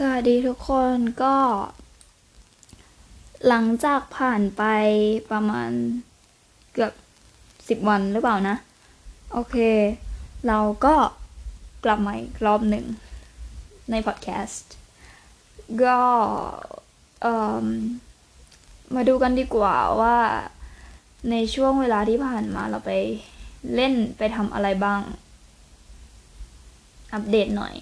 สวัสดีทุกคนก็ หลังจากผ่านไปประมาณเกือบสิบวันหรือเปล่านะ โอเค เราก็กลับมาอีกรอบหนึ่งในพอดแคสต์ก็เออมาดูกันดีกว่าว่าในช่วงเวลาที่ผ่านมาเราไปเล่นไปทำอะไรบ้าง อัปเดตหน่อย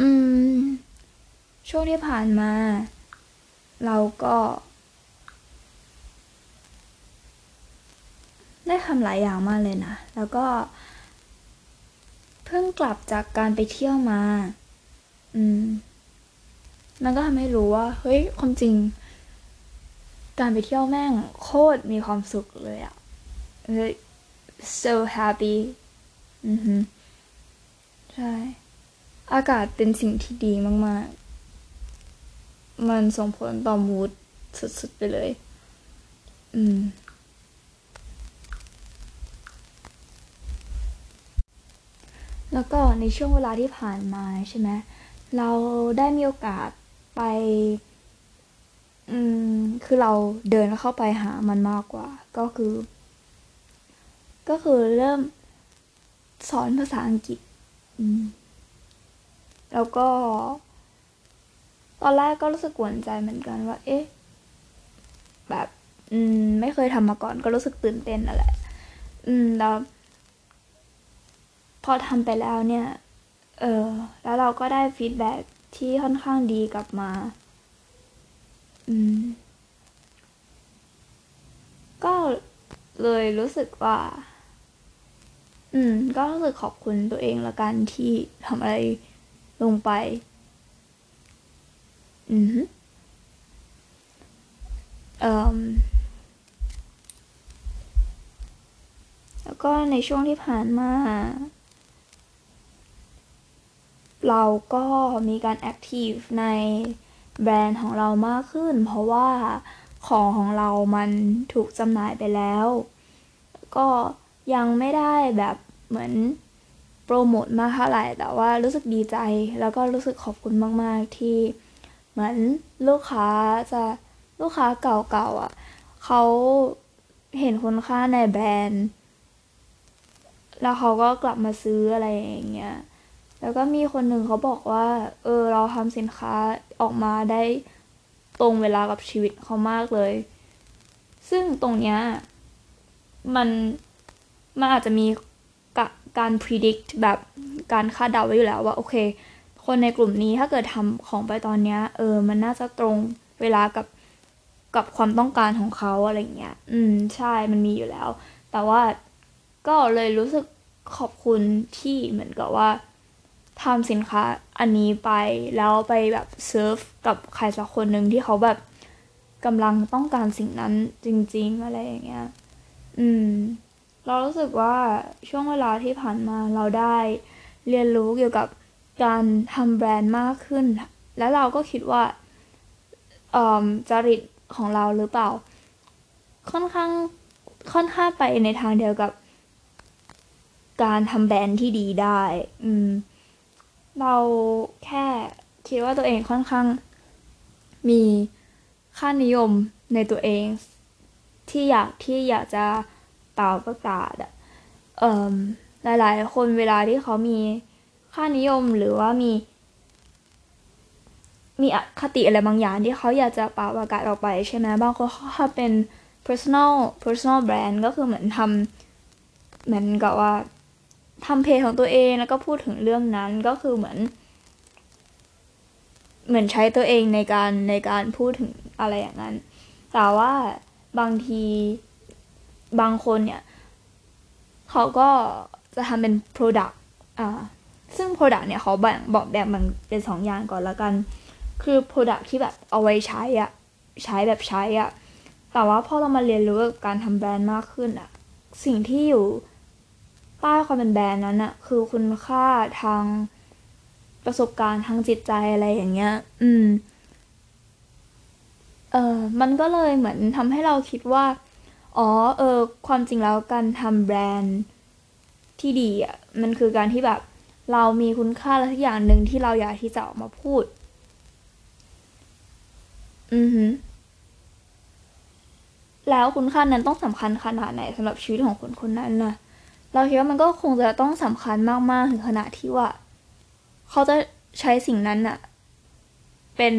อืม ช่วงที่ผ่านมา เราก็ ได้ทำหลายอย่างมากเลยนะ แล้วก็ เพิ่งกลับจากการไปเที่ยวมา อืม มันก็ทำให้รู้ว่า เฮ้ย ความจริง การไปเที่ยวแม่งโคตรมีความสุขเลยอะ so happy อือฮึใช่ อากาศเป็นสิ่งที่ดีมาก ๆ มันส่งผลต่อมูดสุด ๆ ไปเลย อืม แล้วก็ในช่วงเวลาที่ผ่านมาใช่ไหม เราได้มีโอกาสไป อืม คือเราเดินเข้าไปหามันมากกว่า ก็คือ ก็คือเริ่มสอนภาษาอังกฤษ อืม แล้วก็ ตอนแรกก็รู้สึกกวนใจเหมือนกันว่า เอ๊ะ แบบอืมไม่เคยทำมาก่อนก็รู้สึกตื่นเต้นนั่นแหละ อืมแล้วพอทำไปแล้วเนี่ย เออ แล้วเราก็ได้ฟีดแบ็กที่ค่อนข้างดีกลับมา อืม ก็เลยรู้สึกว่า อืม ก็รู้สึกขอบคุณตัวเองละกันที่ทำอะไร ลงไป อือฮึเอ่อแล้วก็ในช่วงที่ผ่านมา เราก็มีการแอคทีฟในแบรนด์ของเรามากขึ้น เพราะว่าของของเรามันถูกจำหน่ายไปแล้ว ก็ยังไม่ได้แบบเหมือน โปรโมทมากเท่าไหร่ แต่ว่ารู้สึกดีใจ แล้วก็รู้สึกขอบคุณมาก ๆ ที่เหมือนลูกค้าจะลูกค้าเก่าๆอะเขาเห็นคุณค่าในแบรนด์ แล้วเขาก็กลับมาซื้ออะไรอย่างเงี้ย แล้วก็มีคนหนึ่งเขาบอกว่า เออ เราทำสินค้าออกมาได้ตรงเวลากับชีวิตเขามากเลย ซึ่งตรงเนี้ยมันมันอาจจะมี การ predict แบบการคาดเดาไว้อยู่แล้วว่าโอเค คนในกลุ่มนี้ถ้าเกิดทำของไปตอนเนี้ยเออมันน่าจะตรงเวลากับกับความต้องการของเขาอะไรเงี้ย อืมใช่มันมีอยู่แล้ว แต่ว่าก็เลยรู้สึกขอบคุณที่เหมือนกับว่าทำสินค้าอันนี้ไปแล้วไปแบบเซิร์ฟกับใครสักคนหนึ่งที่เขาแบบกำลังต้องการสิ่งนั้นจริง ๆ อะไรอย่างเงี้ย อืม เรารู้สึกว่าช่วงเวลาที่ผ่านมาเราได้เรียนรู้เกี่ยวกับการทำแบรนด์มากขึ้น แล้วเราก็คิดว่าจริตของเราหรือเปล่า ค่อนข้างค่อนข้างไปในทางเดียวกับ การทำแบรนด์ที่ดีได้ อืม เราแค่คิดว่าตัวเองค่อนข้าง มีค่านิยมในตัวเอง ที่อยากที่อยากจะ เป่าประกาศอะเอ่อหลายๆ คนเวลาที่เขามีค่านิยมหรือว่ามี มีอคติอะไรบางอย่างที่เขาอยากจะเป่าประกาศออกไปใช่ไหมบางคนเขาทำเป็น personal personal brand ก็คือเหมือนทำเหมือนกับว่าทำเพจของตัวเองแล้วก็พูดถึงเรื่องนั้นก็คือเหมือน เหมือนใช้ตัวเองในการในการพูดถึงอะไรอย่างนั้น แต่ว่าบางที บางคนเนี่ย เขาก็จะทำเป็น product อ่าซึ่ง product เนี่ยเขาแบ่งบอกแบบมันเป็นสองอย่างก่อนละกัน คือ product ที่แบบเอาไว้ใช้อะใช้แบบใช้อะแต่ว่าพอเรามาเรียนรู้กับการทำแบรนด์มากขึ้นอะสิ่งที่อยู่ใต้ความเป็นแบรนด์นั้นอะคือคุณค่าทางประสบการณ์ทางจิตใจอะไรอย่างเงี้ย อืม เออมันก็เลยเหมือนทำให้เราคิดว่า อ๋อเออความจริงแล้วการทำแบรนด์ที่ดีอะมันคือการที่แบบเรามีคุณค่าอะไรสักอย่างหนึ่งที่เราอยากที่จะออกมาพูด อือหือแล้วคุณค่านั้นต้องสำคัญขนาดไหนสำหรับชีวิตของคนคนนั้นนะเราคิดว่ามันก็คงจะต้องสำคัญมากๆถึงขนาดที่ว่า เขาจะใช้สิ่งนั้นอะเป็น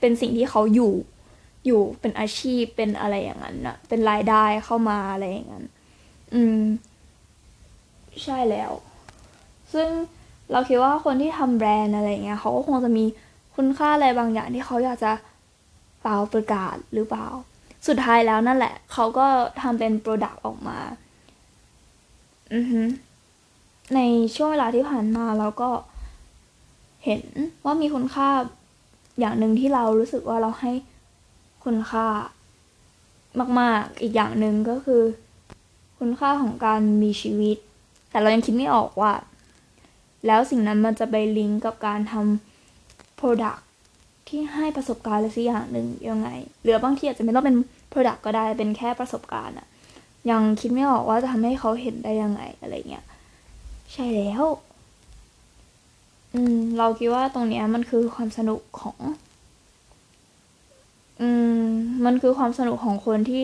เป็นสิ่งที่เขาอยู่ อยู่เป็นอาชีพเป็นอะไรอย่างนั้นอะเป็นรายได้เข้ามาอะไรอย่างนั้น อืม ใช่แล้ว ซึ่งเราคิดว่าคนที่ทำแบรนด์อะไรเงี้ยเขาก็คงจะมีคุณค่าอะไรบางอย่างที่เขาอยากจะป่าวประกาศหรือเปล่า สุดท้ายแล้วนั่นแหละ เขาก็ทำเป็น product ออกมา อือฮึในช่วงเวลาที่ผ่านมาเราก็เห็นว่ามีคุณค่าอย่างหนึ่งที่เรารู้สึกว่าเราให้ คุณค่ามาก ๆ อีกอย่างหนึ่งก็คือ คุณค่าของการมีชีวิต แต่เรายังคิดไม่ออกว่า แล้วสิ่งนั้นมันจะไปลิงก์กับการทำ Product ที่ให้ประสบการณ์อะไรสักอย่างหนึ่งยังไง หรือบางทีอาจจะไม่ต้องเป็น Product ก็ได้เป็นแค่ประสบการณ์อะยังคิดไม่ออกว่าจะทำให้เขาเห็นได้ยังไงอะไรเงี้ยใช่แล้ว อืม เราคิดว่าตรงเนี้ยมันคือความสนุกของ อืม มันคือความสนุกของคนที่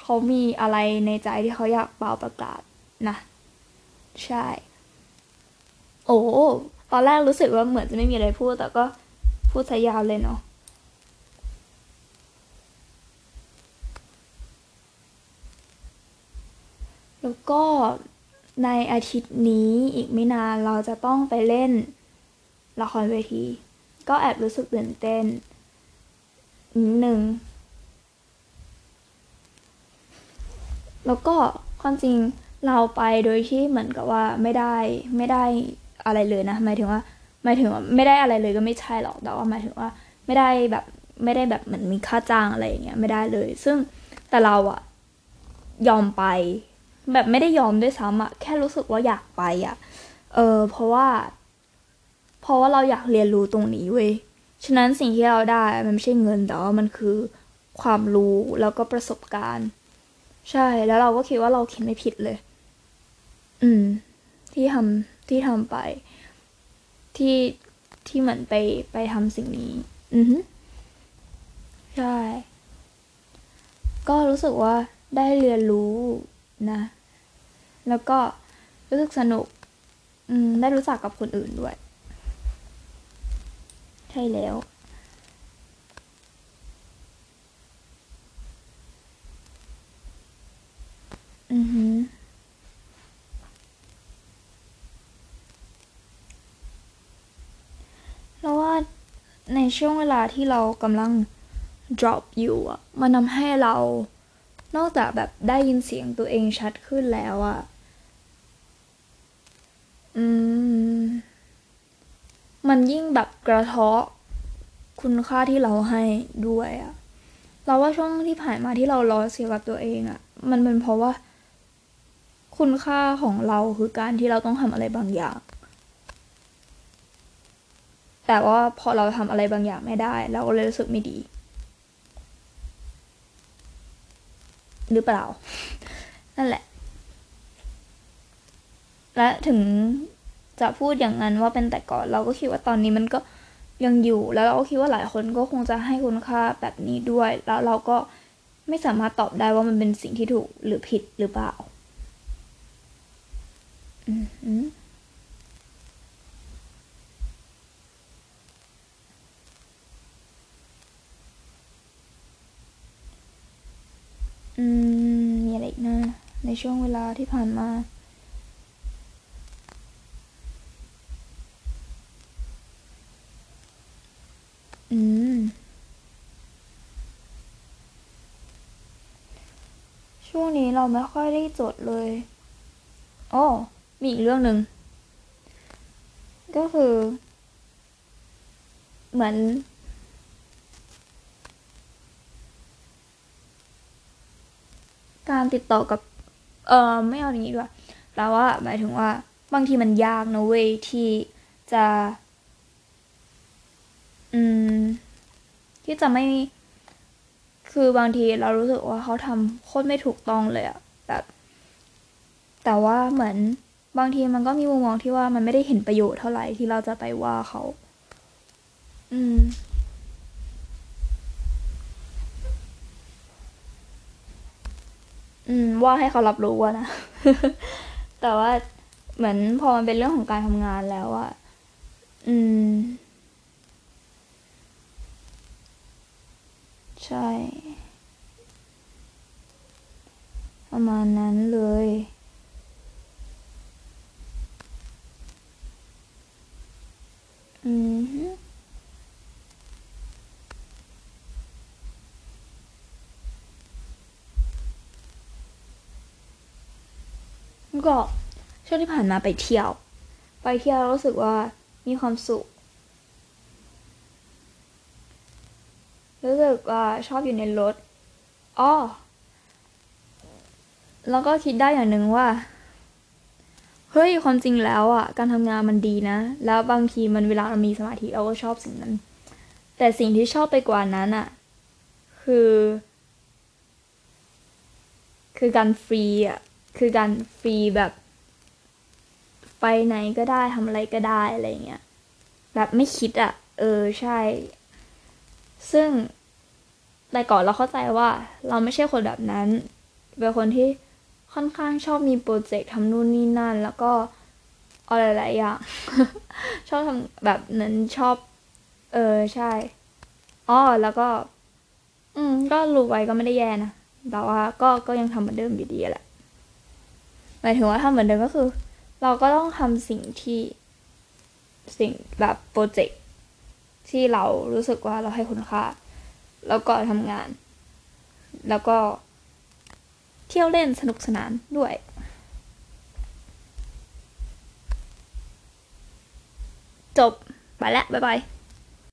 เขามีอะไรในใจที่เขาอยากเป่าประกาศนะ ใช่ โอ้ตอนแรกรู้สึกว่าเหมือนจะไม่มีอะไรพูด แต่ก็พูดซะยาวเลยเนาะแล้วก็ในอาทิตย์นี้อีกไม่นานเราจะต้องไปเล่นละครเวที ก็แอบรู้สึกตื่นเต้น นิดนึง แล้วก็ความจริงเราไปโดยที่เหมือนกับว่าไม่ได้ไม่ได้อะไรเลยนะหมายถึงว่าหมายถึงว่าไม่ได้อะไรเลยก็ไม่ใช่หรอกแต่ว่าหมายถึงว่าไม่ได้แบบไม่ได้แบบเหมือนมีค่าจ้างอะไรอย่างเงี้ยไม่ได้เลย ซึ่งแต่เราอะยอมไป แบบไม่ได้ยอมด้วยซ้ำอะแค่รู้สึกว่าอยากไปอะเออเพราะว่า เพราะว่าเราอยากเรียนรู้ตรงนี้เว้ย ฉะนั้นสิ่งที่เราได้มันไม่ใช่เงินแต่ว่ามันคือความรู้แล้วก็ประสบการณ์ ใช่แล้วเราก็คิดว่าเราคิดไม่ผิดเลย อืม ที่ทำที่ทำไป ที่ที่เหมือนไปไปทำสิ่งนี้ อือฮึใช่ ก็รู้สึกว่าได้เรียนรู้นะ แล้วก็รู้สึกสนุก อืม ได้รู้จักกับคนอื่นด้วย ช่แล้ว อือฮึแล้วว่าในช่วงเวลาที่เรากำลัง drop อยู่อะมันทำให้เรา นอกจากแบบได้ยินเสียงตัวเองชัดขึ้นแล้วอะอืม มันยิ่งแบบกระเทาะคุณค่าที่เราให้ด้วยอะเราว่าช่วงที่ผ่านมาที่เราล้อเสียกับตัวเองอะมันเป็นเพราะว่า คุณค่าของเราคือการที่เราต้องทำอะไรบางอย่าง แต่ว่าพอเราทำอะไรบางอย่างไม่ได้ เราก็เลยรู้สึกไม่ดี หรือเปล่า นั่นแหละ และถึง จะพูดอย่างนั้นว่าเป็นแต่ก่อน เราก็คิดว่าตอนนี้มันก็ยังอยู่ แล้วเราก็คิดว่าหลายคนก็คงจะให้คุณค่าแบบนี้ด้วย แล้วเราก็ไม่สามารถตอบได้ว่ามันเป็นสิ่งที่ถูกหรือผิดหรือเปล่าอือหืออืมมีอะไรอีกนะในช่วงเวลาที่ผ่านมา อืม ช่วงนี้ เราไม่ค่อยได้จดเลยอ๋อมีอีกเรื่องหนึ่งก็คือ เหมือน การติดต่อกับ เออไม่เอาอย่างนี้ดีกว่าแปลว่าหมายถึงว่า บางทีมันยากนะเว้ยที่จะ อืม ที่จะไม่ คือบางทีเรารู้สึกว่าเขาทำโคตรไม่ถูกต้องเลยอะแบบแต่ว่าเหมือนบางทีมันก็มีมุมมองที่ว่ามันไม่ได้เห็นประโยชน์เท่าไหร่ที่เราจะไปว่าเขา อืม อืม ว่าให้เขารับรู้ว่านะ แต่ว่าเหมือนพอมันเป็นเรื่องของการทำงานแล้วอะอืม ใช่ ประมาณนั้นเลย อืมฮึก็ช่วงที่ผ่านมาไปเที่ยว ไปเที่ยวรู้สึกว่ามีความสุข รู้สึกว่าชอบอยู่ในรถอ้อแล้วก็คิดได้อย่างหนึ่งว่าเฮ้ยความจริงแล้วอะการทำงานมันดีนะ แล้วบางทีมันเวลาเรามีสมาธิเราก็ชอบสิ่งนั้น แต่สิ่งที่ชอบไปกว่านั้นอะ คือ คือการฟรีอะคือการฟรีแบบ ไปไหนก็ได้ทำอะไรก็ได้อะไรเงี้ยแบบไม่คิดอะ เออใช่ ซึ่งแต่ก่อนเราเข้าใจว่าเราไม่ใช่คนแบบนั้น เป็นคนที่ค่อนข้างชอบมีโปรเจกต์ทำนู่นนี่นั่น แล้วก็อะไรหลายอย่าง ชอบทำแบบนั้นชอบ เออใช่อ๋อแล้วก็ อืม ก็รู้ไว้ก็ไม่ได้แย่นะแต่ว่าก็ก็ยังทำเหมือนเดิมอยู่ดีแหละหมายถึงว่าทำเหมือนเดิมก็คือ เราก็ต้องทำสิ่งที่สิ่งแบบโปรเจกต์ ที่เรารู้สึกว่าเราให้คุณค่า แล้วก็ทำงาน แล้วก็เที่ยวเล่นสนุกสนานด้วยจบ ไปแล้ว บ๊ายบาย